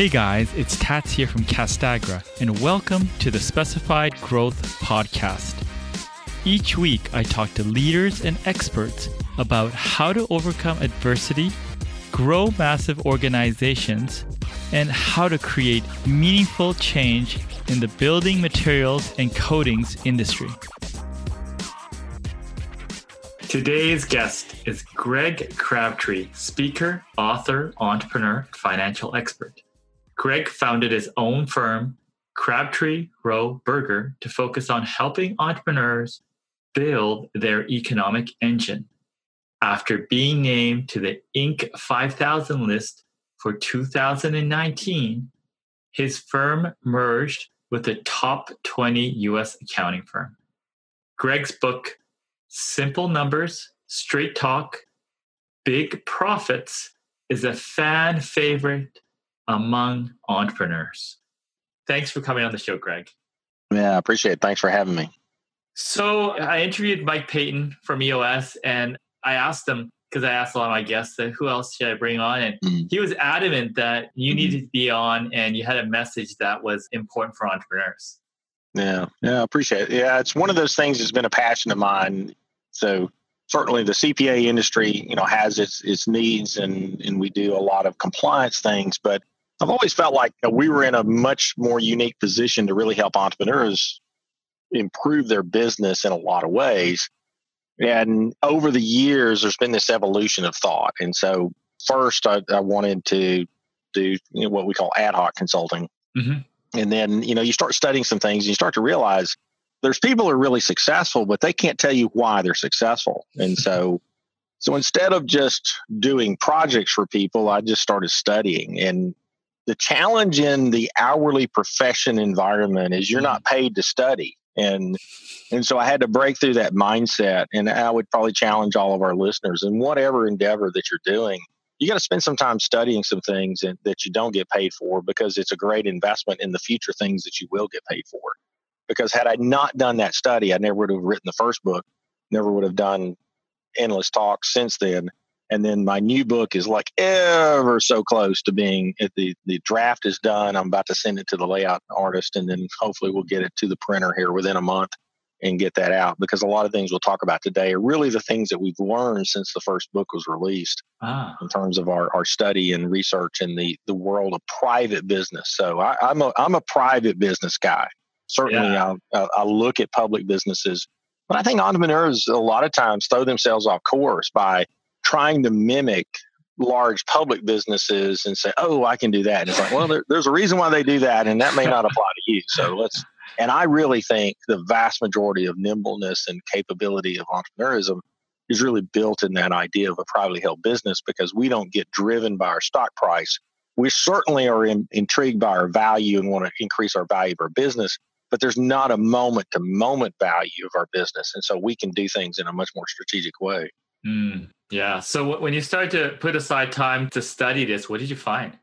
Hey guys, it's Tats here from Castagra, and welcome to the Specified Growth Podcast. Each week, I talk to leaders and experts about how to overcome adversity, grow massive organizations, and how to create meaningful change in the building materials and coatings industry. Today's guest is Greg Crabtree, speaker, author, entrepreneur, financial expert. Greg founded his own firm, Crabtree Rowe Berger, to focus on helping entrepreneurs build their economic engine. After being named to the Inc. 5000 list for 2019, his firm merged with a top 20 US accounting firm. Greg's book, Simple Numbers, Straight Talk, Big Profits, is a fan favorite among entrepreneurs. Thanks for coming on the show, Greg. Yeah, I appreciate it. Thanks for having me. So I interviewed Mike Paton from EOS and I asked him, because I asked a lot of my guests, who else should I bring on? And mm-hmm. he was adamant that you mm-hmm. needed to be on and you had a message that was important for entrepreneurs. Yeah, yeah, I appreciate it. Yeah, it's one of those things that's been a passion of mine. So certainly the CPA industry, you know, has its its needs and and we do a lot of compliance things, but I've always felt like we were in a much more unique position to really help entrepreneurs improve their business in a lot of ways. And over the years, there's been this evolution of thought. And so, first, I, I wanted to do you know, what we call ad hoc consulting. Mm-hmm. And then, you know, you start studying some things and you start to realize there's people who are really successful, but they can't tell you why they're successful. And so, so instead of just doing projects for people, I just started studying. And the challenge in the hourly profession environment is you're not mm-hmm. paid to study. And and so I had to break through that mindset. And I would probably challenge all of our listeners in whatever endeavor that you're doing, you got to spend some time studying some things that you don't get paid for because it's a great investment in the future things that you will get paid for because had I not done that study, I never would have written the first book, never would have done endless talks since then. And then my new book is like ever so close to being the the draft is done. I'm about to send it to the layout artist, and then hopefully we'll get it to the printer here within a month and get that out because a lot of things we'll talk about today are really the things that we've learned since the first book was released ah. in terms of our, our study and research in the, the world of private business. So I, am a I'm a private business guy certainly yeah. I, I look at public businesses, but I think entrepreneurs a lot of times throw themselves off course by trying to mimic large public businesses and say, "Oh, I can do that." And it's like, well, there, there's a reason why they do that, and that may not apply to you. So let's. And I really think the vast majority of nimbleness and capability of entrepreneurism is really built in that idea of a privately held business because we don't get driven by our stock price. We certainly are in, intrigued by our value and want to increase our value of our business, but there's not a moment to moment value of our business. And so we can do things in a much more strategic way. Mm, yeah. So when you started to put aside time to study this, what did you find?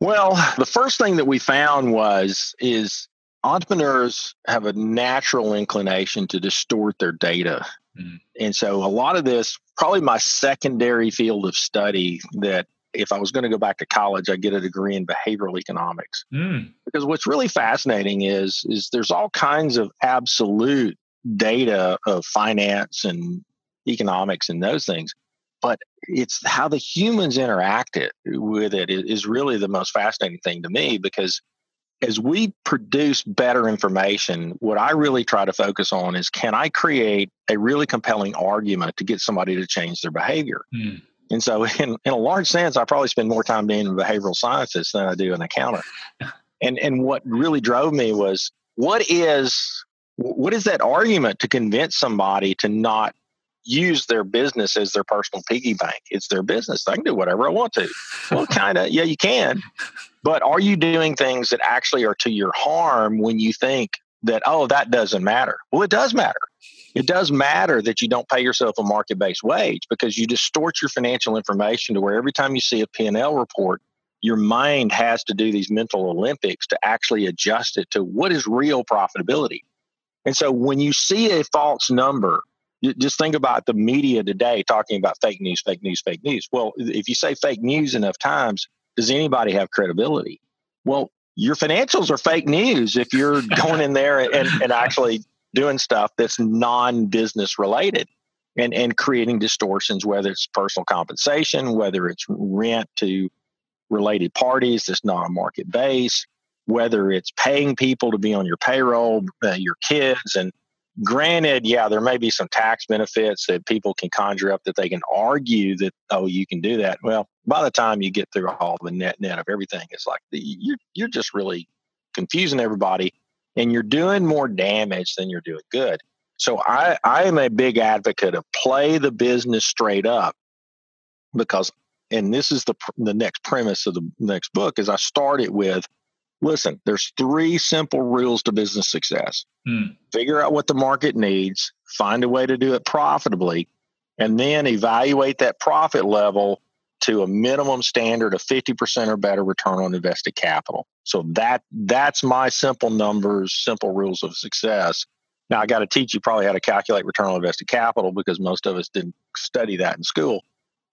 Well, the first thing that we found was is entrepreneurs have a natural inclination to distort their data. Mm. And so a lot of this, probably my secondary field of study that if I was going to go back to college, I'd get a degree in behavioral economics. Mm. Because what's really fascinating is is there's all kinds of absolute data of finance and economics and those things, but it's how the humans interact it, with it is really the most fascinating thing to me because as we produce better information, what I really try to focus on is can I create a really compelling argument to get somebody to change their behavior? Mm. And so, in, in a large sense, I probably spend more time being a behavioral scientist than I do an accountant. and and what really drove me was what is what is that argument to convince somebody to not use their business as their personal piggy bank? It's their business. I can do whatever I want to. Well, kind of, yeah, you can. But are you doing things that actually are to your harm when you think that, oh, that doesn't matter? Well, it does matter it does matter that you don't pay yourself a market-based wage because you distort your financial information to where every time you see a P&L report, your mind has to do these mental Olympics to actually adjust it to what is real profitability. And so when you see a false number, just think about the media today talking about fake news, fake news, fake news. Well, if you say fake news enough times, does anybody have credibility? Well, your financials are fake news if you're going in there and, and actually doing stuff that's non business related and, and creating distortions, whether it's personal compensation, whether it's rent to related parties that's not a market base, whether it's paying people to be on your payroll, uh, your kids. And granted, yeah, there may be some tax benefits that people can conjure up that they can argue that, oh, you can do that. Well, by the time you get through all the net net of everything, it's like the, you're, you're just really confusing everybody and you're doing more damage than you're doing good. So I, I am a big advocate of play the business straight up because, and this is the, the next premise of the next book is I started with, listen, there's three simple rules to business success. Hmm. Figure out what the market needs, find a way to do it profitably, and then evaluate that profit level to a minimum standard of 50% or better return on invested capital. So that that's my simple numbers, simple rules of success. Now I got to teach you probably how to calculate return on invested capital because most of us didn't study that in school.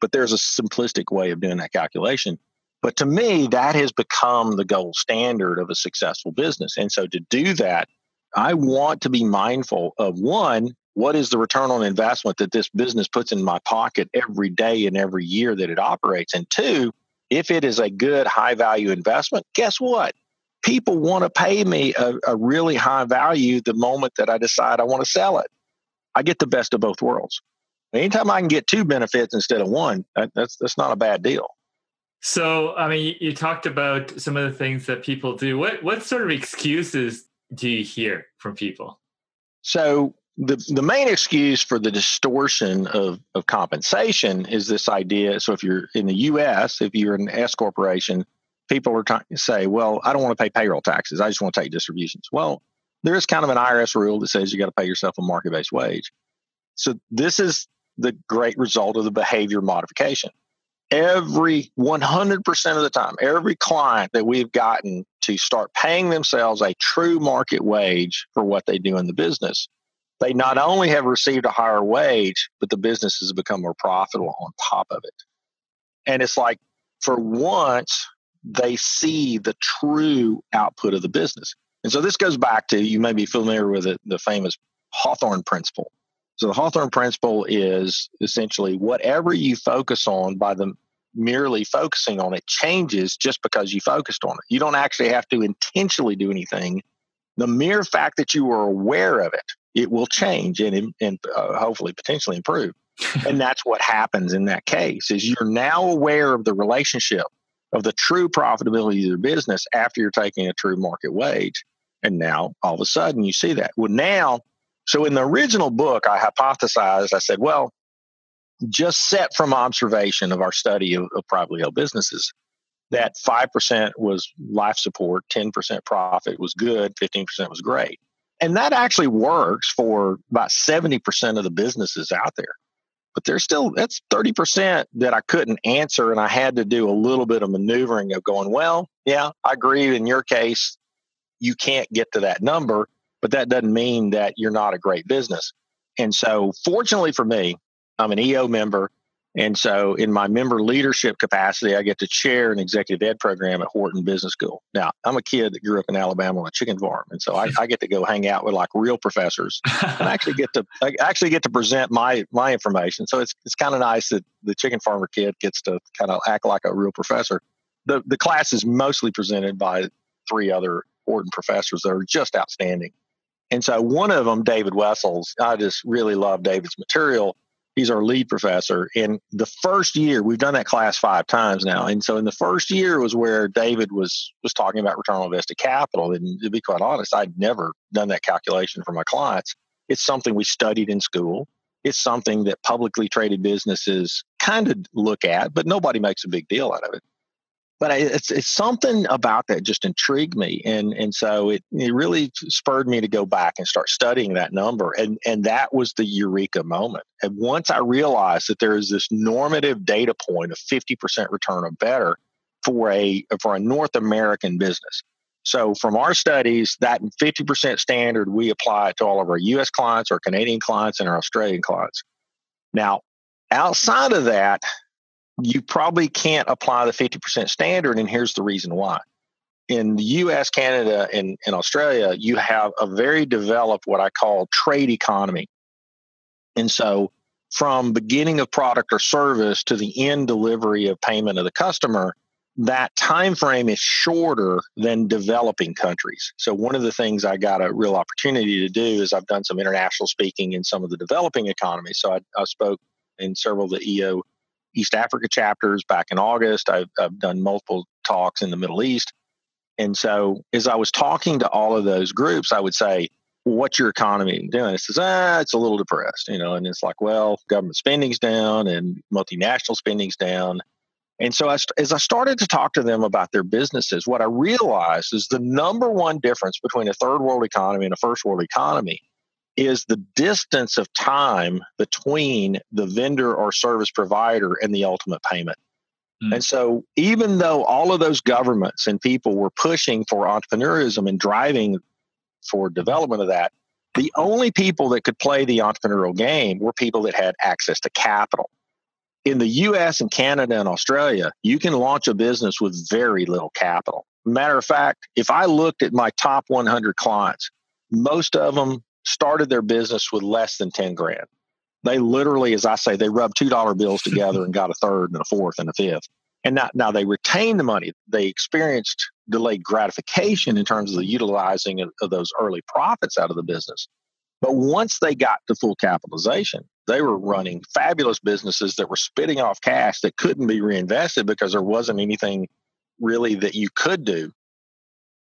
But there's a simplistic way of doing that calculation. But to me, that has become the gold standard of a successful business. And so to do that, I want to be mindful of one, what is the return on investment that this business puts in my pocket every day and every year that it operates? And two, if it is a good high value investment, guess what? People want to pay me a, a really high value the moment that I decide I want to sell it. I get the best of both worlds. Anytime I can get two benefits instead of one, that, that's that's not a bad deal. So, I mean, you talked about some of the things that people do. What what sort of excuses do you hear from people? So, the the main excuse for the distortion of, of compensation is this idea. So if you're in the U.S., if you're an S corporation, people are trying to say, "Well, I don't want to pay payroll taxes. I just want to take distributions." Well, there is kind of an IRS rule that says you got to pay yourself a market based wage. So this is the great result of the behavior modification. Every 100% of the time, every client that we've gotten to start paying themselves a true market wage for what they do in the business they not only have received a higher wage, but the business has become more profitable on top of it. And it's like, for once, they see the true output of the business. And so this goes back to you may be familiar with it, the famous Hawthorne principle. So the Hawthorne principle is essentially whatever you focus on by the merely focusing on it changes just because you focused on it. You don't actually have to intentionally do anything. The mere fact that you are aware of it it will change and, and uh, hopefully potentially improve. and that's what happens in that case is you're now aware of the relationship of the true profitability of your business after you're taking a true market wage. And now all of a sudden you see that. Well, now, so in the original book, I hypothesized, I said, well, just set from observation of our study of, of privately held businesses, that 5% was life support, 10% profit was good, 15% was great. And that actually works for about 70% of the businesses out there. But there's still, that's 30% that I couldn't answer. And I had to do a little bit of maneuvering of going, well, yeah, I agree. In your case, you can't get to that number, but that doesn't mean that you're not a great business. And so, fortunately for me, I'm an EO member. And so, in my member leadership capacity, I get to chair an executive ed program at Wharton Business School. Now, I'm a kid that grew up in Alabama on a chicken farm, and so I, I get to go hang out with like real professors, and I actually get to I actually get to present my my information. So it's it's kind of nice that the chicken farmer kid gets to kind of act like a real professor. The the class is mostly presented by three other Wharton professors that are just outstanding. And so one of them, David Wessels, I just really love David's material He's our lead professor. And the first year, we've done that class five times now. And so in the first year was where David was was talking about return on invested capital. And to be quite honest, I'd never done that calculation for my clients. It's something we studied in school. It's something that publicly traded businesses kind of look at, but nobody makes a big deal out of it but I, it's it's something about that just intrigued me, and and so it it really spurred me to go back and start studying that number, and and that was the eureka moment. And once I realized that there is this normative data point of fifty percent return or better for a for a North American business. So from our studies, that 50% standard we apply to all of our US clients, our Canadian clients, and our Australian clients. Now, outside of that, you probably can't apply the 50% standard. And here's the reason why in the US, Canada, and, and Australia, you have a very developed what I call trade economy. And so from beginning of product or service to the end delivery of payment of the customer, that time frame is shorter than developing countries. So one of the things I got a real opportunity to do is I've done some international speaking in some of the developing economies. So I, I spoke in several of the EO East Africa chapters back in August. I've, I've done multiple talks in the Middle East. And so as I was talking to all of those groups, I would say, what's your economy doing? It says, ah, it's a little depressed, you know, and it's like, well, government spending's down and multinational spending's down. And so as, as I started to talk to them about their businesses, what I realized is the number one difference between a third world economy and a first world economy is the distance of time between the vendor or service provider and the ultimate payment. Mm. And so, even though all of those governments and people were pushing for entrepreneurism and driving for development of that, the only people that could play the entrepreneurial game were people that had access to capital. In the US and Canada and Australia, you can launch a business with very little capital. Matter of fact, if I looked at my top 100 clients, most of them started their business with less than 10 grand. They literally, as I say, they rubbed $2 bills together and got a third and a fourth and a fifth. And now, now they retained the money. They experienced delayed gratification in terms of the utilizing of, of those early profits out of the business. But once they got to full capitalization, they were running fabulous businesses that were spitting off cash that couldn't be reinvested because there wasn't anything really that you could do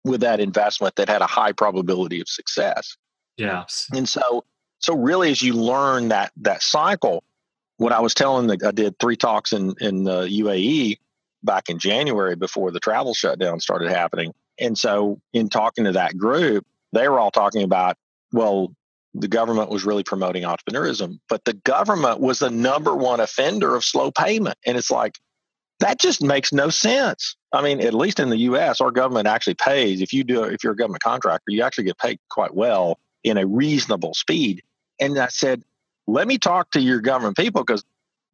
with that investment that had a high probability of success. Yeah. And so so really as you learn that that cycle, what I was telling the, I did three talks in in the UAE back in January before the travel shutdown started happening. And so, in talking to that group, they were all talking about, well, the government was really promoting entrepreneurism, but the government was the number one offender of slow payment. And it's like, that just makes no sense. I mean, at least in the US, our government actually pays. If you do, if you're a government contractor, you actually get paid quite well in a reasonable speed. And I said, let me talk to your government people because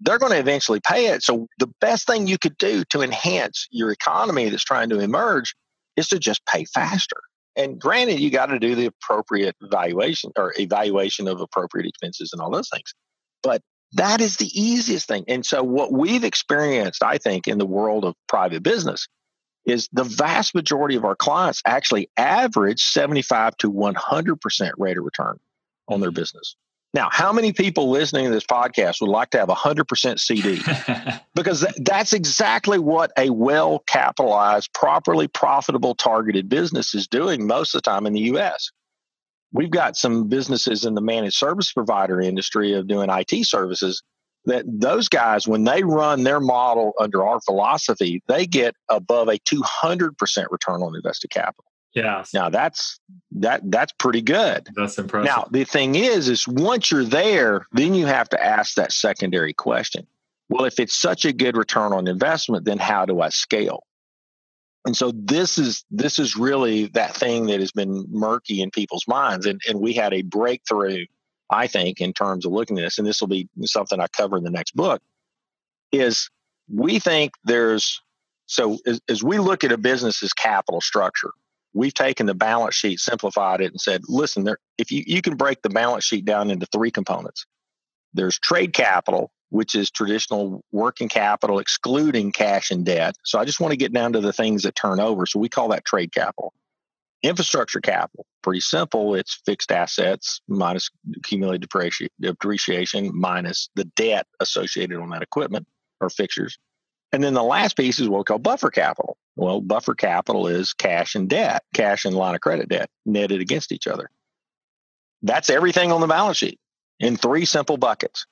they're going to eventually pay it. So the best thing you could do to enhance your economy that's trying to emerge is to just pay faster. And granted, you got to do the appropriate evaluation or evaluation of appropriate expenses and all those things. But that is the easiest thing. And so what we've experienced, I think, in the world of private business is the vast majority of our clients actually average 75 to 100% rate of return on their mm-hmm. business. Now, how many people listening to this podcast would like to have 100% CD? because th- that's exactly what a well capitalized, properly profitable, targeted business is doing most of the time in the US. We've got some businesses in the managed service provider industry of doing IT services that those guys, when they run their model under our philosophy, they get above a 200% return on invested capital. Yeah. Now that's that that's pretty good. That's impressive. Now the thing is, is once you're there, then you have to ask that secondary question. Well, if it's such a good return on investment, then how do I scale? And so this is this is really that thing that has been murky in people's minds. And and we had a breakthrough, I think, in terms of looking at this, and this will be something I cover in the next book, is we think there's so as, as we look at a business's capital structure, we've taken the balance sheet, simplified it, and said, listen, there, if you, you can break the balance sheet down into three components. There's trade capital, which is traditional working capital, excluding cash and debt. So I just want to get down to the things that turn over. So we call that trade capital. Infrastructure capital, pretty simple. It's fixed assets minus accumulated depreciation minus the debt associated on that equipment or fixtures. And then the last piece is what we call buffer capital. Well, buffer capital is cash and debt, cash and line of credit debt netted against each other. That's everything on the balance sheet in three simple buckets.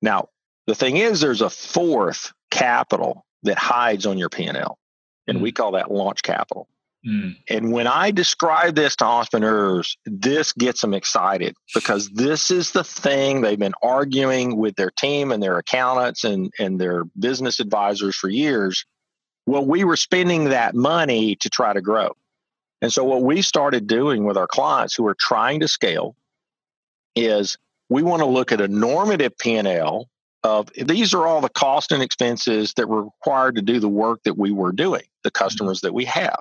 Now, the thing is, there's a fourth capital that hides on your P&L, and mm. we call that launch capital. Mm. And when I describe this to entrepreneurs, this gets them excited because this is the thing they've been arguing with their team and their accountants and, and their business advisors for years. Well, we were spending that money to try to grow. And so, what we started doing with our clients who are trying to scale is we want to look at a normative P&L of these are all the cost and expenses that were required to do the work that we were doing, the customers that we have.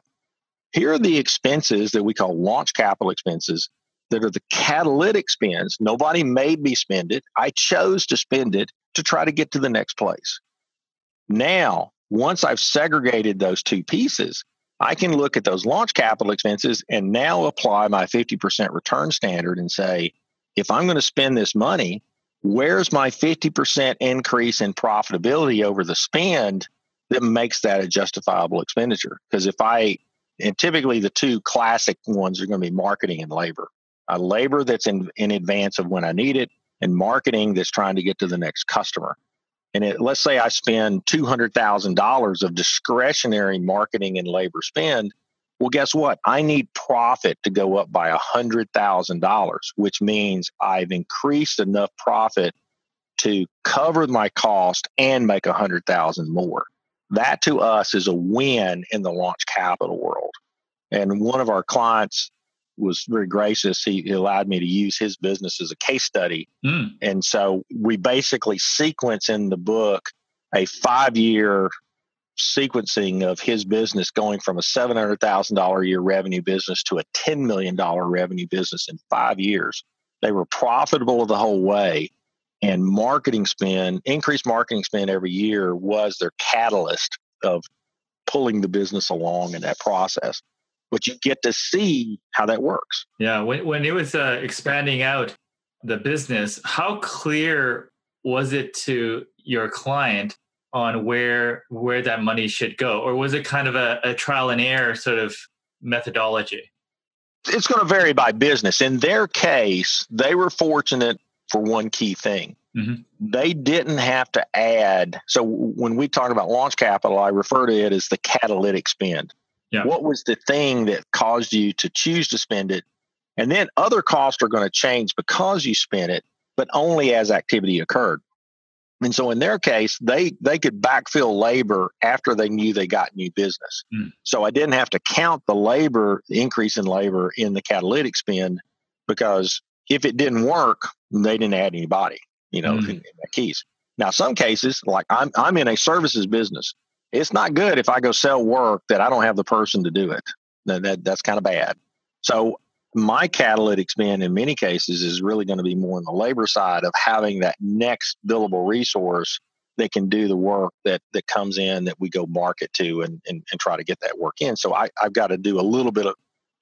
Here are the expenses that we call launch capital expenses that are the catalytic spends. Nobody made me spend it. I chose to spend it to try to get to the next place. Now, once I've segregated those two pieces, I can look at those launch capital expenses and now apply my 50% return standard and say, if I'm going to spend this money, where's my 50% increase in profitability over the spend that makes that a justifiable expenditure? Because if I, and typically the two classic ones are going to be marketing and labor. A labor that's in, in advance of when I need it, and marketing that's trying to get to the next customer. And it, let's say I spend $200,000 of discretionary marketing and labor spend. Well, guess what? I need profit to go up by $100,000, which means I've increased enough profit to cover my cost and make 100,000 more. That to us is a win in the launch capital world. And one of our clients was very gracious. He, he, allowed me to use his business as a case study. Mm. And so we basically sequence in the book a five year sequencing of his business going from a $700,000 a year revenue business to a $10 million revenue business in five years. They were profitable the whole way. And marketing spend, increased marketing spend every year was their catalyst of pulling the business along in that process but you get to see how that works. Yeah, when when it was uh, expanding out the business, how clear was it to your client on where where that money should go, or was it kind of a, a trial and error sort of methodology? It's going to vary by business. In their case, they were fortunate for one key thing. Mm-hmm. They didn't have to add. So when we talk about launch capital, I refer to it as the catalytic spend. Yeah. What was the thing that caused you to choose to spend it? And then other costs are going to change because you spent it, but only as activity occurred. And so in their case, they they could backfill labor after they knew they got new business. Mm. So I didn't have to count the labor, the increase in labor in the catalytic spend because if it didn't work, they didn't add anybody, you know, mm. in, in keys. Now, some cases, like I'm I'm in a services business it's not good if I go sell work that I don't have the person to do it. That, that that's kind of bad. So my catalytic spend in many cases is really going to be more on the labor side of having that next billable resource that can do the work that that comes in that we go market to and and, and try to get that work in. So I, I've got to do a little bit of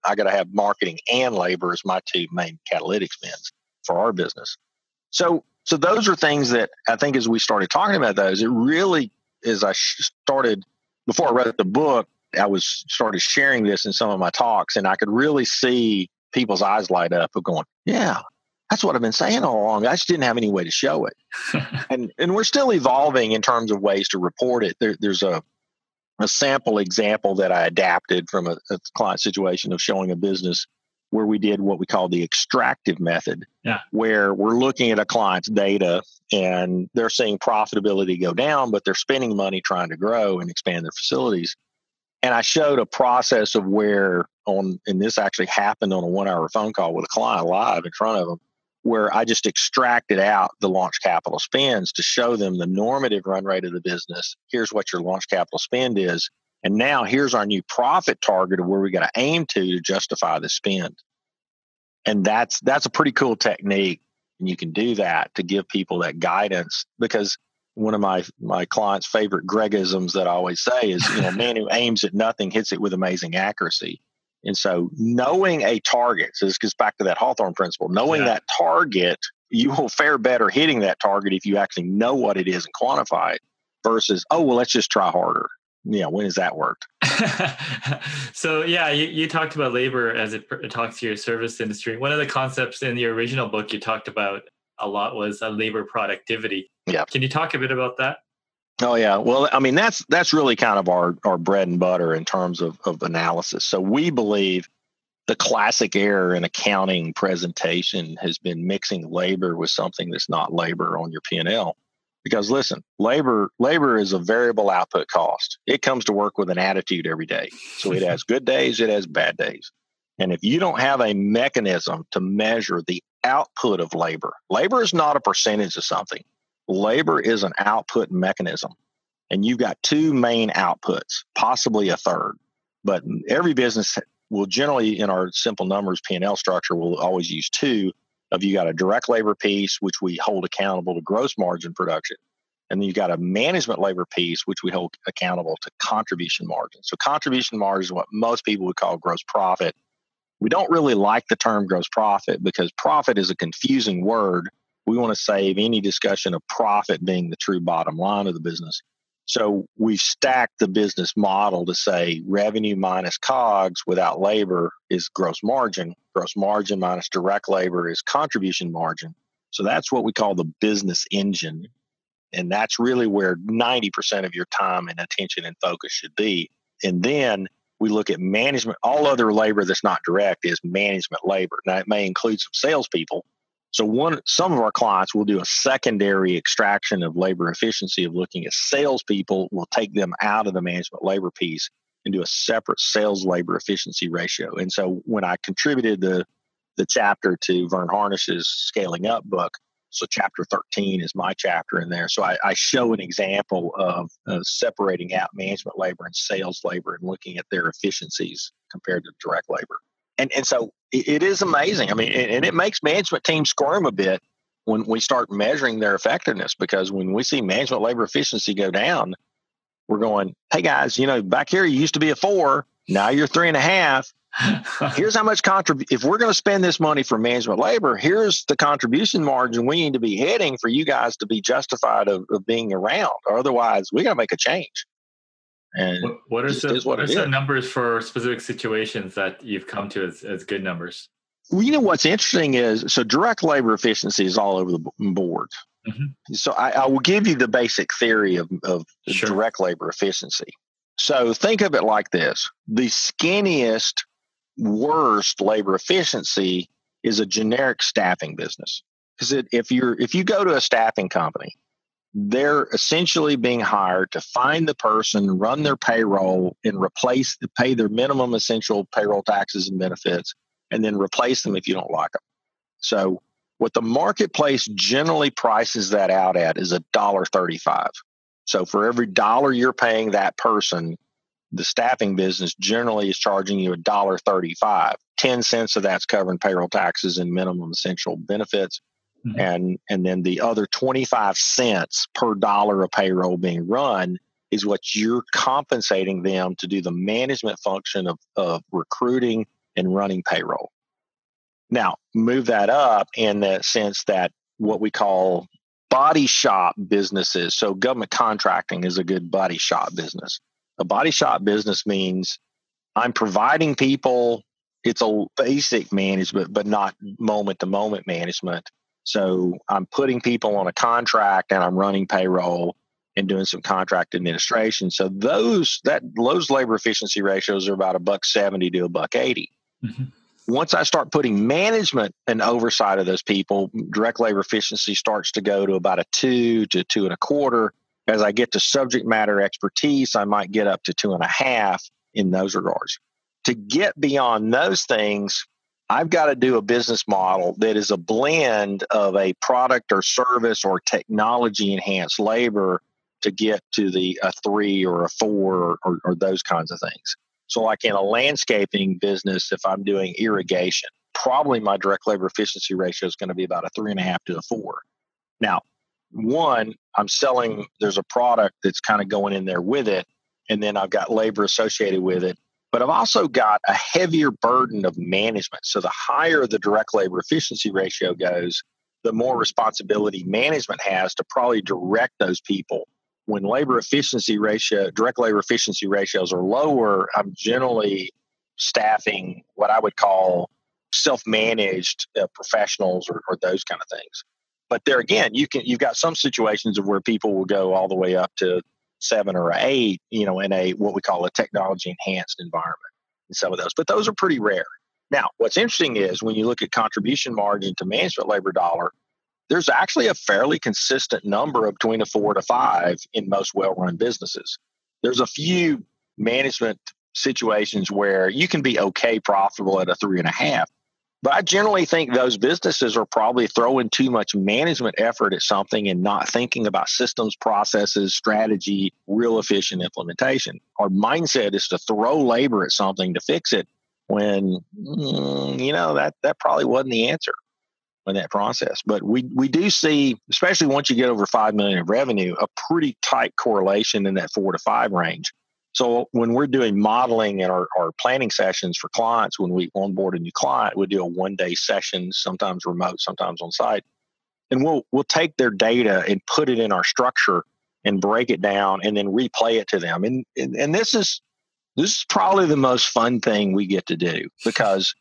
I got to have marketing and labor as my two main catalytic spends for our business. So so those are things that I think as we started talking about those, it really as I started before I wrote the book, I was started sharing this in some of my talks, and I could really see people's eyes light up of going, "Yeah, that's what I've been saying all along. I just didn't have any way to show it." and and we're still evolving in terms of ways to report it. There, there's a a sample example that I adapted from a, a client situation of showing a business where we did what we call the extractive method, yeah. where we're looking at a client's data and they're seeing profitability go down, but they're spending money trying to grow and expand their facilities. And I showed a process of where on, and this actually happened on a one hour phone call with a client live in front of them, where I just extracted out the launch capital spends to show them the normative run rate of the business. Here's what your launch capital spend is. And now here's our new profit target of where we got to aim to to justify the spend and that's that's a pretty cool technique and you can do that to give people that guidance because one of my my clients favorite gregisms that i always say is you know man who aims at nothing hits it with amazing accuracy and so knowing a target so this goes back to that hawthorne principle knowing yeah. that target you will fare better hitting that target if you actually know what it is and quantify it versus oh well let's just try harder yeah, when has that worked? so yeah, you, you talked about labor as it, it talks to your service industry. One of the concepts in your original book you talked about a lot was uh, labor productivity. Yeah. Can you talk a bit about that? Oh yeah. Well, I mean that's that's really kind of our our bread and butter in terms of of analysis. So we believe the classic error in accounting presentation has been mixing labor with something that's not labor on your P&L because listen labor labor is a variable output cost. It comes to work with an attitude every day. So it has good days it has bad days. And if you don't have a mechanism to measure the output of labor labor is not a percentage of something labor is an output mechanism and you've got two main outputs possibly a third But every business will generally, in our simple numbers P&L structure, will always use two of you got a direct labor piece, which we hold accountable to gross margin production. And then you've got a management labor piece, which we hold accountable to contribution margin. So contribution margin is what most people would call gross profit. We don't really like the term gross profit because profit is a confusing word. We want to save any discussion of profit being the true bottom line of the business. So we've stacked the business model to say revenue minus COGS without labor is gross margin. Gross margin minus direct labor is contribution margin. So that's what we call the business engine. And that's really where 90% of your time and attention and focus should be. And then we look at management. All other labor that's not direct is management labor. Now, it may include some salespeople, so one, some of our clients will do a secondary extraction of labor efficiency of looking at salespeople. We'll take them out of the management labor piece and do a separate sales labor efficiency ratio. And so when I contributed the the chapter to Verne Harnish's Scaling Up book, so chapter 13 is my chapter in there. So I, I show an example of uh, separating out management labor and sales labor and looking at their efficiencies compared to direct labor and and so it, it is amazing. I mean, and it makes management teams squirm a bit when we start measuring their effectiveness because when we see management labor efficiency go down, we're going, hey guys, you know, back here you used to be a four, now you're three and a half. here's how much contribute if we're going to spend this money for management labor here's the contribution margin we need to be hitting for you guys to be justified of, of being around otherwise we got to make a change and what, what are some what, numbers for specific situations that you've come to as, as good numbers? Well, you know what's interesting is so direct labor efficiency is all over the board. Mm-hmm. So I, I, will give you the basic theory of, of sure. direct labor efficiency. So think of it like this: the skinniest, worst labor efficiency is a generic staffing business. Because if you're if you go to a staffing company they're essentially being hired to find the person, run their payroll, and replace pay their minimum essential payroll taxes and benefits, and then replace them if you don't like them. So what the marketplace generally prices that out at is a dollar thirty-five. So for every dollar you're paying that person, the staffing business generally is charging you a dollar thirty-five. Ten cents of that's covering payroll taxes and minimum essential benefits mm-hmm. and and then the other 25 cents per dollar of payroll being run is what you're compensating them to do the management function of, of recruiting and running payroll. Now move that up in the sense that what we call body shop businesses. So government contracting is a good body shop business. A body shop business means i'm providing people it's a basic management but not moment to moment management so I'm putting people on a contract and I'm running payroll and doing some contract administration. So those that those labor efficiency ratios are about a buck seventy to a buck 80 mm-hmm. Once I start putting management and oversight of those people, direct labor efficiency starts to go to about a two to two and a quarter. As I get to subject matter expertise, I might get up to two and a half in those regards. To get beyond those things, I've got to do a business model that is a blend of a product or service or technology enhanced labor to get to the a three or a four or, or those kinds of things. So, like in a landscaping business, if I'm doing irrigation, probably my direct labor efficiency ratio is going to be about a three and a half to a four. Now, one, I'm selling, there's a product that's kind of going in there with it, and then I've got labor associated with it but I've also got a heavier burden of management. So the higher the direct labor efficiency ratio goes, the more responsibility management has to probably direct those people. When labor efficiency ratio, direct labor efficiency ratios are lower, I'm generally staffing what I would call self-managed uh, professionals or, or those kind of things. But there again, you can you've got some situations of where people will go all the way up to seven or eight, you know, in a what we call a technology enhanced environment in some of those. But those are pretty rare. Now, what's interesting is when you look at contribution margin to management labor dollar, there's actually a fairly consistent number of between a four to five in most well run businesses. There's a few management situations where you can be okay profitable at a three and a half. But I generally think those businesses are probably throwing too much management effort at something and not thinking about systems, processes, strategy, real efficient implementation. Our mindset is to throw labor at something to fix it when, mm, you know, that, that probably wasn't the answer in that process. But we, we do see, especially once you get over 5 million of revenue, a pretty tight correlation in that four to five range so when we're doing modeling in our, our planning sessions for clients, when we onboard a new client, we do a one day session, sometimes remote, sometimes on site. And we'll we'll take their data and put it in our structure and break it down and then replay it to them. And and, and this is this is probably the most fun thing we get to do because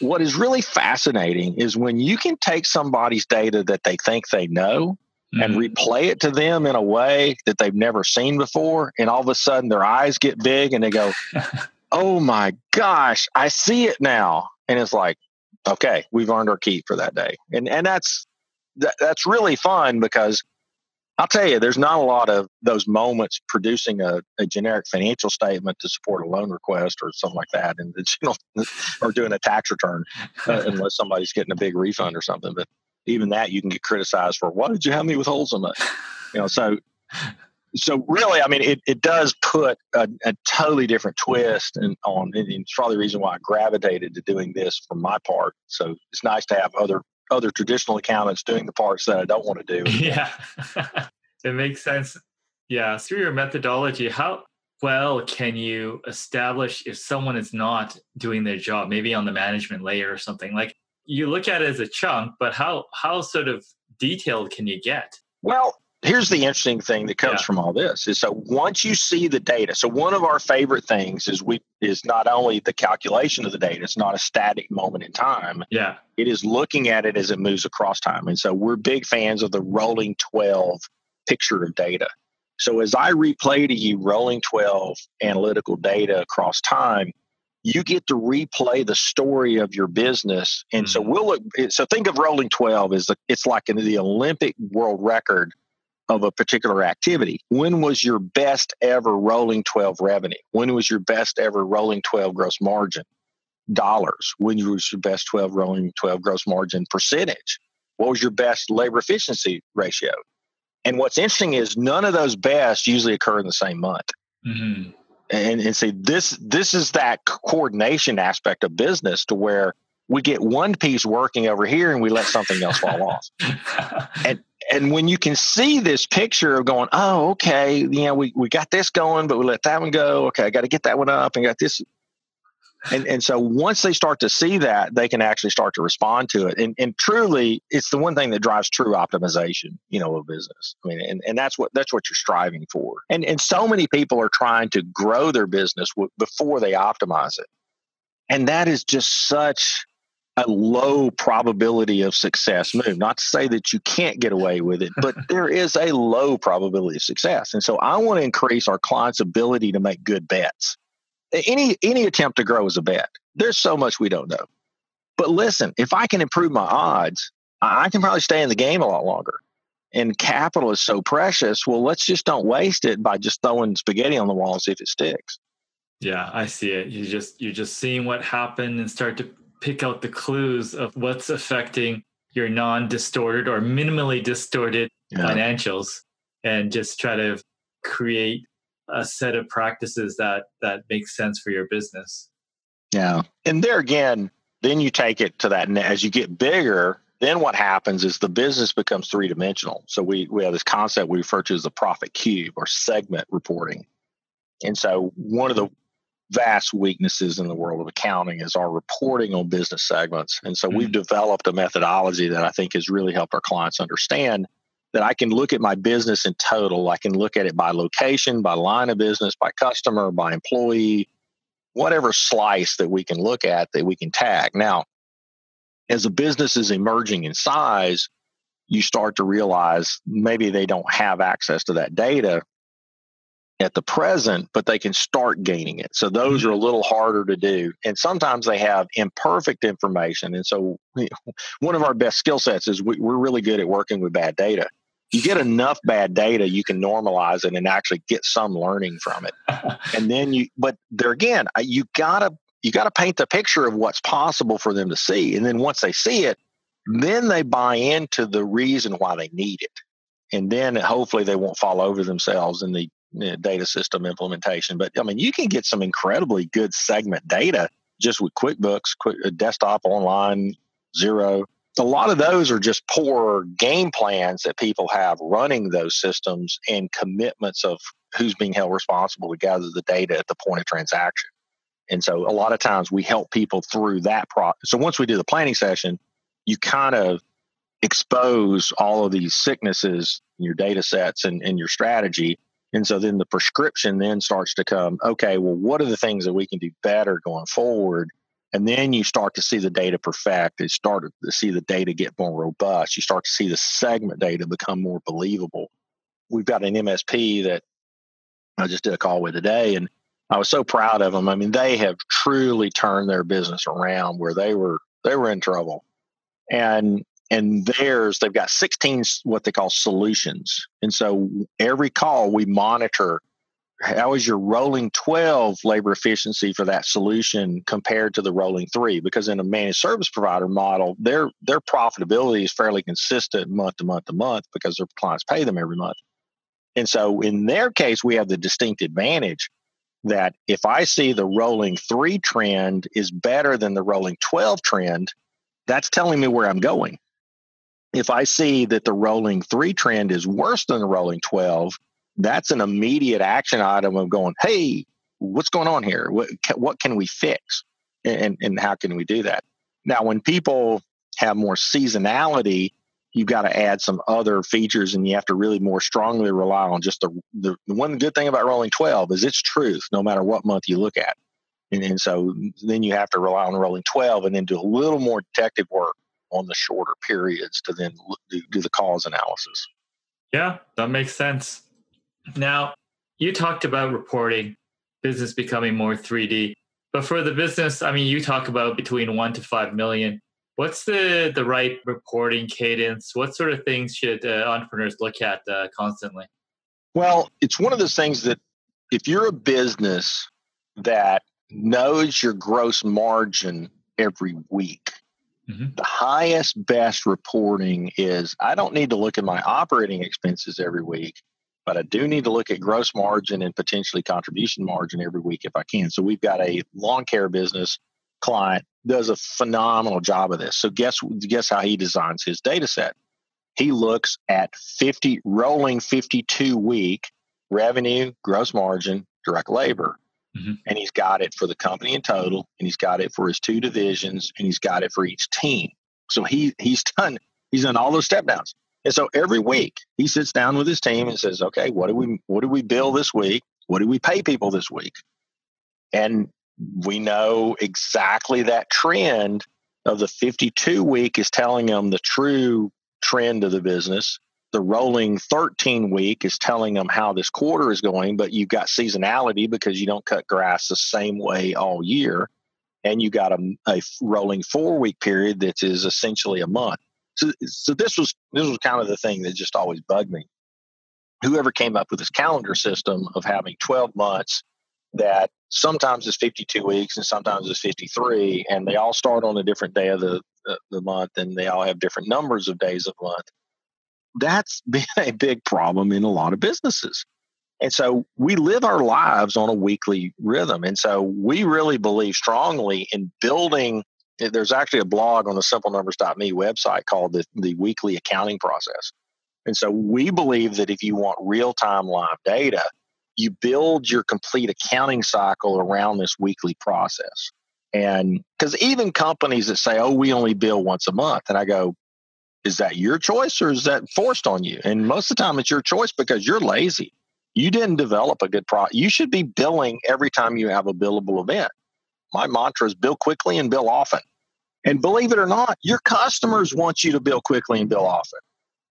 what is really fascinating is when you can take somebody's data that they think they know mm-hmm. and replay it to them in a way that they've never seen before. And all of a sudden their eyes get big and they go, Oh my gosh, I see it now. And it's like, okay, we've earned our keep for that day. And and that's that, that's really fun because I'll tell you, there's not a lot of those moments producing a, a generic financial statement to support a loan request or something like that, and you know, or doing a tax return, uh, unless somebody's getting a big refund or something. But even that you can get criticized for. Why did you have me with holes in? You know, so so really, I mean, it, it does put a, a totally different twist and on. And it's probably the reason why I gravitated to doing this for my part. So it's nice to have other other traditional accountants doing the parts that I don't want to do. Yeah, it makes sense. Yeah, through your methodology, how well can you establish if someone is not doing their job, maybe on the management layer or something? Like you look at it as a chunk, but how how sort of detailed can you get? Well, here's the interesting thing that comes yeah. from all this is so once you see the data so one of our favorite things is we is not only the calculation of the data it's not a static moment in time yeah it is looking at it as it moves across time and so we're big fans of the rolling 12 picture of data so as i replay to you rolling 12 analytical data across time you get to replay the story of your business. And mm-hmm. so we'll look, so think of rolling 12 as the, it's like in the Olympic world record of a particular activity. When was your best ever rolling 12 revenue? When was your best ever rolling 12 gross margin? Dollars. When was your best 12 rolling 12 gross margin percentage? What was your best labor efficiency ratio? And what's interesting is none of those best usually occur in the same month. Mm-hmm and, and say this this is that coordination aspect of business to where we get one piece working over here and we let something else fall off. And and when you can see this picture of going, oh, okay, you know, we, we got this going, but we let that one go. Okay, I got to get that one up and got this and and so once they start to see that they can actually start to respond to it. And and truly it's the one thing that drives true optimization you know of business. I mean and, and that's what that's what you're striving for. And and so many people are trying to grow their business w- before they optimize it. And that is just such a low probability of success move. Not to say that you can't get away with it but there is a low probability of success. And so i want to increase our clients ability to make good bets any any attempt to grow is a bet. There's so much we don't know. But listen, if I can improve my odds, I can probably stay in the game a lot longer. And capital is so precious. Well, let's just don't waste it by just throwing spaghetti on the wall and see if it sticks. Yeah, I see it. You just you're just seeing what happened and start to pick out the clues of what's affecting your non-distorted or minimally distorted yeah. financials and just try to create a set of practices that that makes sense for your business. Yeah. And there again then you take it to that as you get bigger then what happens is the business becomes three dimensional so we, we have this concept we refer to as the profit cube or segment reporting. And so one of the vast weaknesses in the world of accounting is our reporting on business segments. And so mm-hmm. we've developed a methodology that i think has really helped our clients understand that I can look at my business in total. I can look at it by location, by line of business, by customer, by employee, whatever slice that we can look at that we can tag. Now, as a business is emerging in size, you start to realize maybe they don't have access to that data at the present, but they can start gaining it. So those mm-hmm. are a little harder to do. And sometimes they have imperfect information. And so one of our best skill sets is we, are really good at working with bad data you get enough bad data, you can normalize it and actually get some learning from it. and then you, but there again, you gotta you got to paint the picture of what's possible for them to see. And then once they see it, then they buy into the reason why they need it. And then hopefully they won't fall over themselves in the you know, data system implementation. But I mean, you can get some incredibly good segment data just with QuickBooks, quick, uh, desktop, online, Xero. A lot of those are just poor game plans that people have running those systems and commitments of who's being held responsible to gather the data at the point of transaction. And so a lot of times we help people through that process. So once we do the planning session, you kind of expose all of these sicknesses in your data sets and, and your strategy. And so then the prescription then starts to come, okay, well, what are the things that we can do better going forward? And then you start to see the data perfect. You start to see the data get more robust. You start to see the segment data become more believable. We've got an MSP that I just did a call with today, and I was so proud of them. I mean, they have truly turned their business around where they were they were in trouble, and and theirs they've got 16 what they call solutions, and so every call we monitor how is your rolling 12 labor efficiency for that solution compared to the rolling three? Because in a managed service provider model their their profitability is fairly consistent month to month to month because their clients pay them every month. And so in their case we have the distinct advantage that if I see the rolling three trend is better than the rolling 12 trend, that's telling me where I'm going. If I see that the rolling three trend is worse than the rolling 12, that's an immediate action item of going, hey, what's going on here? What, what can we fix? And, and how can we do that? Now, when people have more seasonality you've got to add some other features and you have to really more strongly rely on just the, the, the one good thing about rolling 12 is it's truth no matter what month you look at and, and so then you have to rely on rolling 12 and then do a little more detective work on the shorter periods to then do, do the cause analysis yeah that makes sense now you talked about reporting business becoming more 3d but for the business i mean you talk about between 1 to 5 million What's the the right reporting cadence? What sort of things should uh, entrepreneurs look at uh, constantly? Well, it's one of those things that if you're a business that knows your gross margin every week, mm-hmm. the highest best reporting is I don't need to look at my operating expenses every week, but I do need to look at gross margin and potentially contribution margin every week if I can. So we've got a lawn care business client does a phenomenal job of this. So guess guess how he designs his data set. He looks at 50 rolling 52 week revenue, gross margin, direct labor. Mm-hmm. And he's got it for the company in total, and he's got it for his two divisions, and he's got it for each team. So he he's done he's done all those step downs. And so every week he sits down with his team and says, "Okay, what do we what do we bill this week? What do we pay people this week?" And we know exactly that trend of the 52 week is telling them the true trend of the business. The rolling 13 week is telling them how this quarter is going, but you've got seasonality because you don't cut grass the same way all year. And you got a, a rolling four week period that is essentially a month. So, so this was this was kind of the thing that just always bugged me. Whoever came up with this calendar system of having 12 months that sometimes it's 52 weeks and sometimes it's 53 and they all start on a different day of the, the, the month and they all have different numbers of days of month that's been a big problem in a lot of businesses and so we live our lives on a weekly rhythm and so we really believe strongly in building eh, there's actually a blog on the simplenumbers.me website called the, the weekly accounting process and so we believe that if you want real-time live data you build your complete accounting cycle around this weekly process. And because even companies that say, oh, we only bill once a month, and I go, is that your choice or is that forced on you? And most of the time it's your choice because you're lazy. You didn't develop a good product. You should be billing every time you have a billable event. My mantra is bill quickly and bill often. And believe it or not, your customers want you to bill quickly and bill often.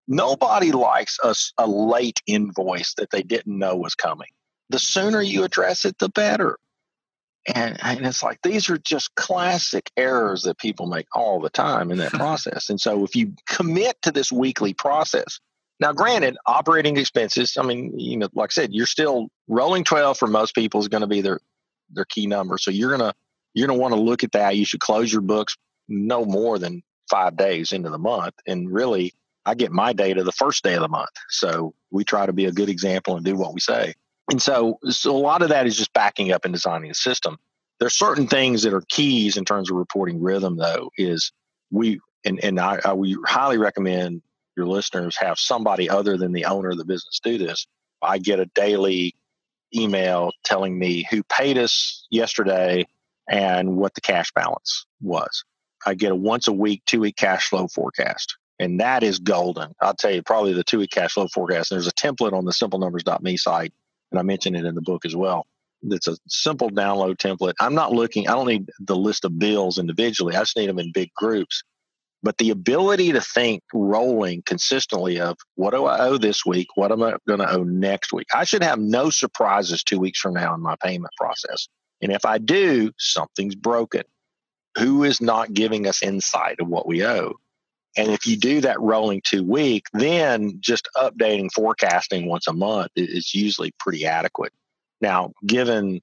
Nobody likes a, a late invoice that they didn't know was coming. The sooner you address it, the better. And, and it's like these are just classic errors that people make all the time in that process. And so if you commit to this weekly process, now granted, operating expenses, I mean, you know, like I said, you're still rolling 12 for most people is going to be their their key number. So you're gonna you're going to want to look at that. You should close your books no more than five days into the month. And really, I get my data the first day of the month. So we try to be a good example and do what we say. And so, so a lot of that is just backing up and designing a system. There's certain things that are keys in terms of reporting rhythm, though, is we, and, and I, I we highly recommend your listeners have somebody other than the owner of the business do this. I get a daily email telling me who paid us yesterday and what the cash balance was. I get a once a week, two week cash flow forecast. And that is golden. I'll tell you, probably the two week cash flow forecast. There's a template on the simplenumbers.me site, and I mentioned it in the book as well. It's a simple download template. I'm not looking, I don't need the list of bills individually. I just need them in big groups. But the ability to think rolling consistently of what do I owe this week? What am I going to owe next week? I should have no surprises two weeks from now in my payment process. And if I do, something's broken. Who is not giving us insight of what we owe? And if you do that rolling two week, then just updating forecasting once a month is usually pretty adequate. Now, given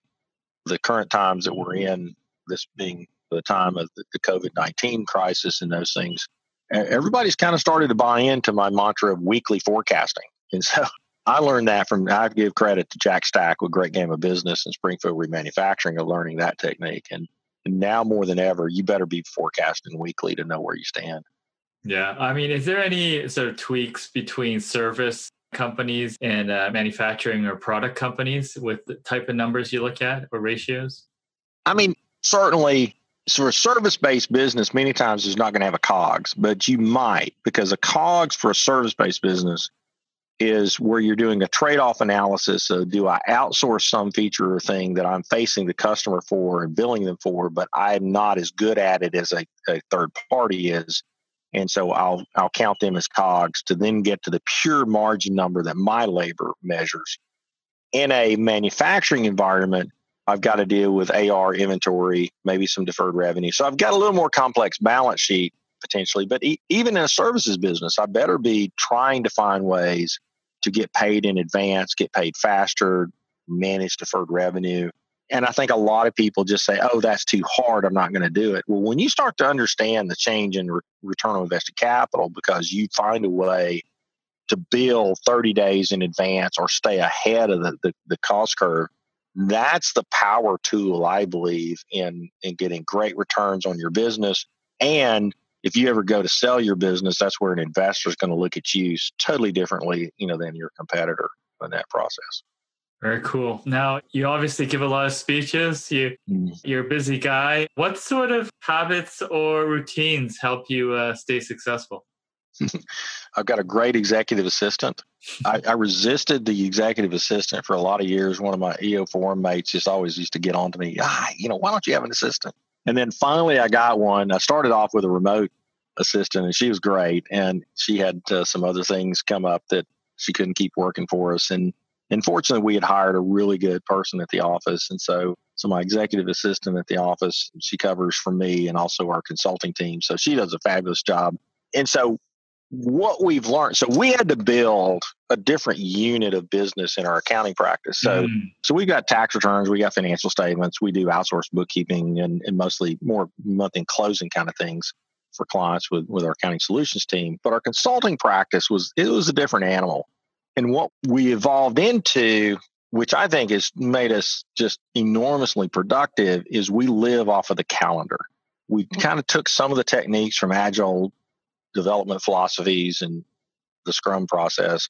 the current times that we're in, this being the time of the, COVID 19 crisis and those things, everybody's kind of started to buy into my mantra of weekly forecasting. And so I learned that from, I give credit to Jack Stack with Great Game of Business and Springfield Remanufacturing of learning that technique. And now more than ever, you better be forecasting weekly to know where you stand. Yeah. I mean, is there any sort of tweaks between service companies and uh, manufacturing or product companies with the type of numbers you look at or ratios? I mean, certainly so a service-based business many times is not going to have a cogs but you might because a cogs for a service-based business is where you're doing a trade-off analysis so do i outsource some feature or thing that i'm facing the customer for and billing them for but i'm not as good at it as a, a third party is and so I'll I'll count them as cogs to then get to the pure margin number that my labor measures. In a manufacturing environment, I've got to deal with AR inventory, maybe some deferred revenue. So I've got a little more complex balance sheet potentially. But e- even in a services business, I better be trying to find ways to get paid in advance, get paid faster, manage deferred revenue, and I think a lot of people just say, oh, that's too hard. I'm not going to do it. Well, when you start to understand the change in re- return on invested capital because you find a way to bill 30 days in advance or stay ahead of the, the, the cost curve, that's the power tool, I believe, in, in getting great returns on your business. And if you ever go to sell your business, that's where an investor is going to look at you totally differently, you know, than your competitor in that process. Very cool. Now, you obviously give a lot of speeches. You, mm. You're a busy guy. What sort of habits or routines help you uh, stay successful? I've got a great executive assistant. I, I, resisted the executive assistant for a lot of years. One of my EO forum mates just always used to get on to me, ah, you know, why don't you have an assistant? And then finally I got one. I started off with a remote assistant and she was great. And she had uh, some other things come up that she couldn't keep working for us. And and fortunately, we had hired a really good person at the office. And so, so my executive assistant at the office, she covers for me and also our consulting team. So she does a fabulous job. And so what we've learned, so we had to build a different unit of business in our accounting practice. So, mm. so we've got tax returns, we got financial statements, we do outsourced bookkeeping and, and mostly more month end closing kind of things for clients with, with our accounting solutions team. But our consulting practice was, it was a different animal. And what we evolved into, which I think has made us just enormously productive, is we live off of the calendar. We mm-hmm. kind of took some of the techniques from agile development philosophies and the Scrum process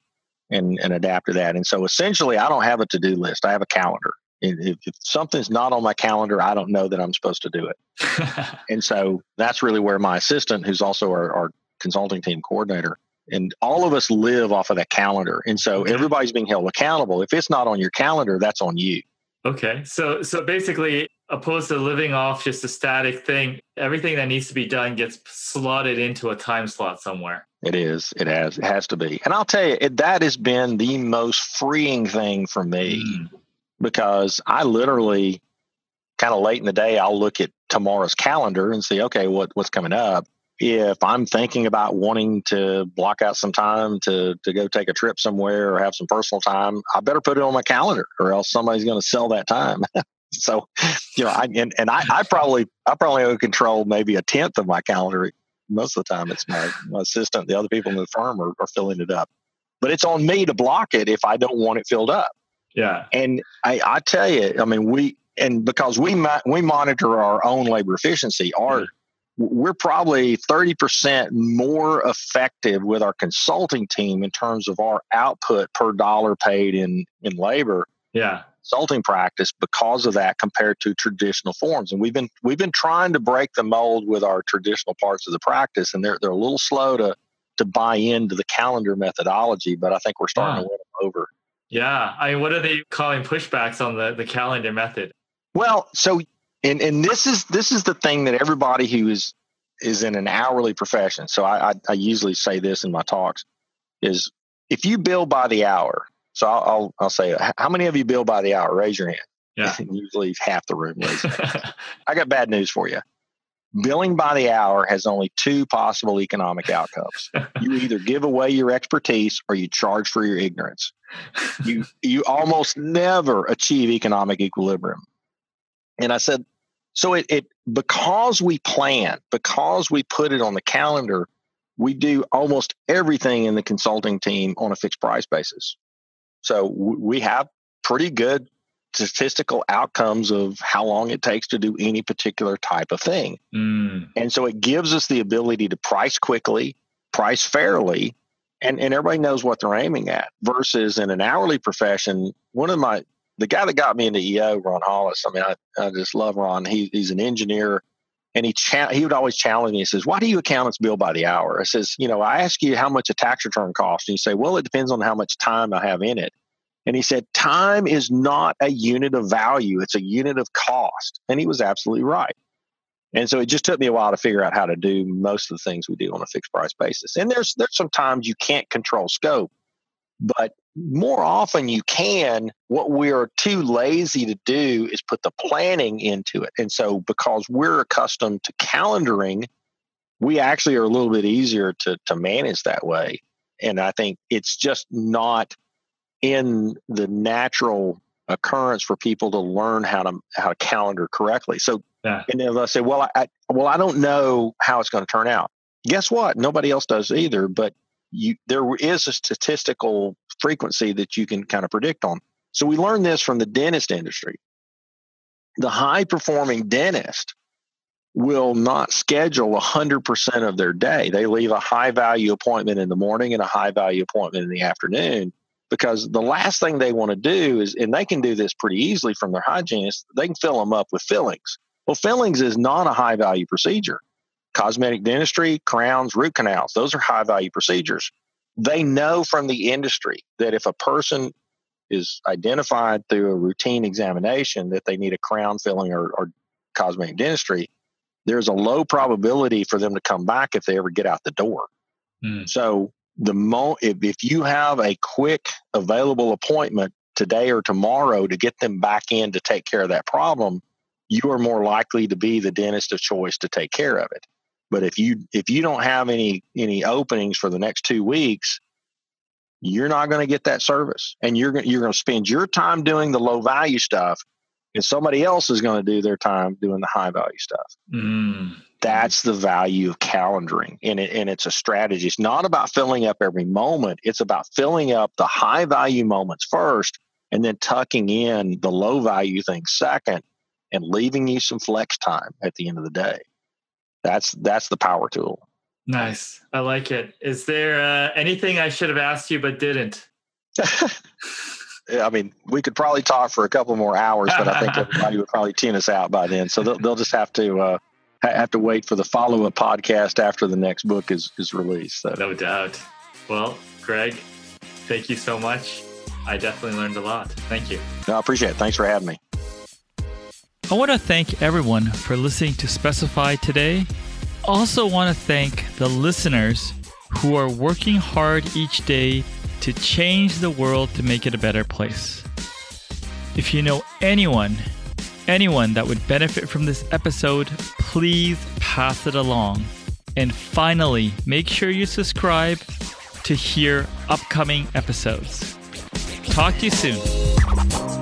and, and adapted that. And so essentially, I don't have a to do list, I have a calendar. If, if, something's not on my calendar, I don't know that I'm supposed to do it. and so that's really where my assistant, who's also our, our consulting team coordinator, and all of us live off of that calendar. And so okay. everybody's being held accountable. If it's not on your calendar that's on you. Okay. So so basically opposed to living off just a static thing everything that needs to be done gets slotted into a time slot somewhere. It is. It has it has to be. And i'll tell you it, that has been the most freeing thing for me mm. because i literally kind of late in the day i'll look at tomorrow's calendar and see okay what what's coming up if I'm thinking about wanting to block out some time to to go take a trip somewhere or have some personal time, I better put it on my calendar or else somebody's going to sell that time. so, you know, I, and, and I, I probably, I probably only control maybe a tenth of my calendar. Most of the time it's my, my assistant, the other people in the firm are, are filling it up, but it's on me to block it if I don't want it filled up. Yeah. And I, I tell you, I mean, we, and because we, we monitor our own labor efficiency, our, mm. We're probably 30% more effective with our consulting team in terms of our output per dollar paid in, in labor. Yeah. Consulting practice because of that compared to traditional forms. And we've been we've been trying to break the mold with our traditional parts of the practice and they're they're a little slow to to buy into the calendar methodology, but I think we're starting to win them over. Yeah. I mean, what are they calling pushbacks on the, the calendar method? Well, so and and this is this is the thing that everybody who is is in an hourly profession. So I, I, I usually say this in my talks is if you bill by the hour. So I'll, I'll, I'll say how many of you bill by the hour? Raise your hand. Yeah. usually half the room I got bad news for you. Billing by the hour has only two possible economic outcomes. you either give away your expertise or you charge for your ignorance. You you almost never achieve economic equilibrium. And I said, so it, it because we plan, because we put it on the calendar, we do almost everything in the consulting team on a fixed price basis. So we have pretty good statistical outcomes of how long it takes to do any particular type of thing. Mm. And so it gives us the ability to price quickly, price fairly, and, and everybody knows what they're aiming at. Versus in an hourly profession, one of my the guy that got me into EO, Ron Hollis. I mean, I, I just love Ron. He, he's an engineer, and he cha- he would always challenge me. He says, "Why do you accountants bill by the hour?" I says, "You know, I ask you how much a tax return costs, and you say, well, it depends on how much time I have in it." And he said, "Time is not a unit of value; it's a unit of cost." And he was absolutely right. And so it just took me a while to figure out how to do most of the things we do on a fixed price basis. And there's there's some times you can't control scope, but more often you can. What we're too lazy to do is put the planning into it. And so, because we're accustomed to calendaring, we actually are a little bit easier to, to manage that way. And I think it's just not in the natural occurrence for people to learn how to how to calendar correctly. So, yeah. and then I say, well, I well, I don't know how it's going to turn out. Guess what? Nobody else does either. But you there is a statistical frequency that you can kind of predict on. So we learned this from the dentist industry. The high performing dentist will not schedule 100% of their day. They leave a high value appointment in the morning and a high value appointment in the afternoon because the last thing they want to do is, and they can do this pretty easily from their hygienist, they can fill them up with fillings. Well, fillings is not a high value procedure cosmetic dentistry, crowns, root canals. Those are high value procedures. They know from the industry that if a person is identified through a routine examination that they need a crown filling or, or cosmetic dentistry, there's a low probability for them to come back if they ever get out the door. Mm. So the mo if, if you have a quick available appointment today or tomorrow to get them back in to take care of that problem, you are more likely to be the dentist of choice to take care of it. But if you if you don't have any any openings for the next two weeks, you're not going to get that service, and you're going you're going to spend your time doing the low value stuff, and somebody else is going to do their time doing the high value stuff. Mm. That's the value of calendaring, and it, and it's a strategy. It's not about filling up every moment. It's about filling up the high value moments first, and then tucking in the low value things second, and leaving you some flex time at the end of the day that's that's the power tool nice i like it is there uh, anything i should have asked you but didn't I mean, we could probably talk for a couple more hours, but I think everybody would probably tune us out by then. So they'll, they'll just have to uh, have to wait for the follow up podcast after the next book is is released. So. No doubt. Well, Greg, thank you so much. I definitely learned a lot. Thank you. No, I appreciate it. Thanks for having me. I want to thank everyone for listening to Specify today also want to thank the listeners who are working hard each day to change the world to make it a better place. If you know anyone, anyone that would benefit from this episode, please pass it along. And finally, make sure you subscribe to hear upcoming episodes. Talk to you soon.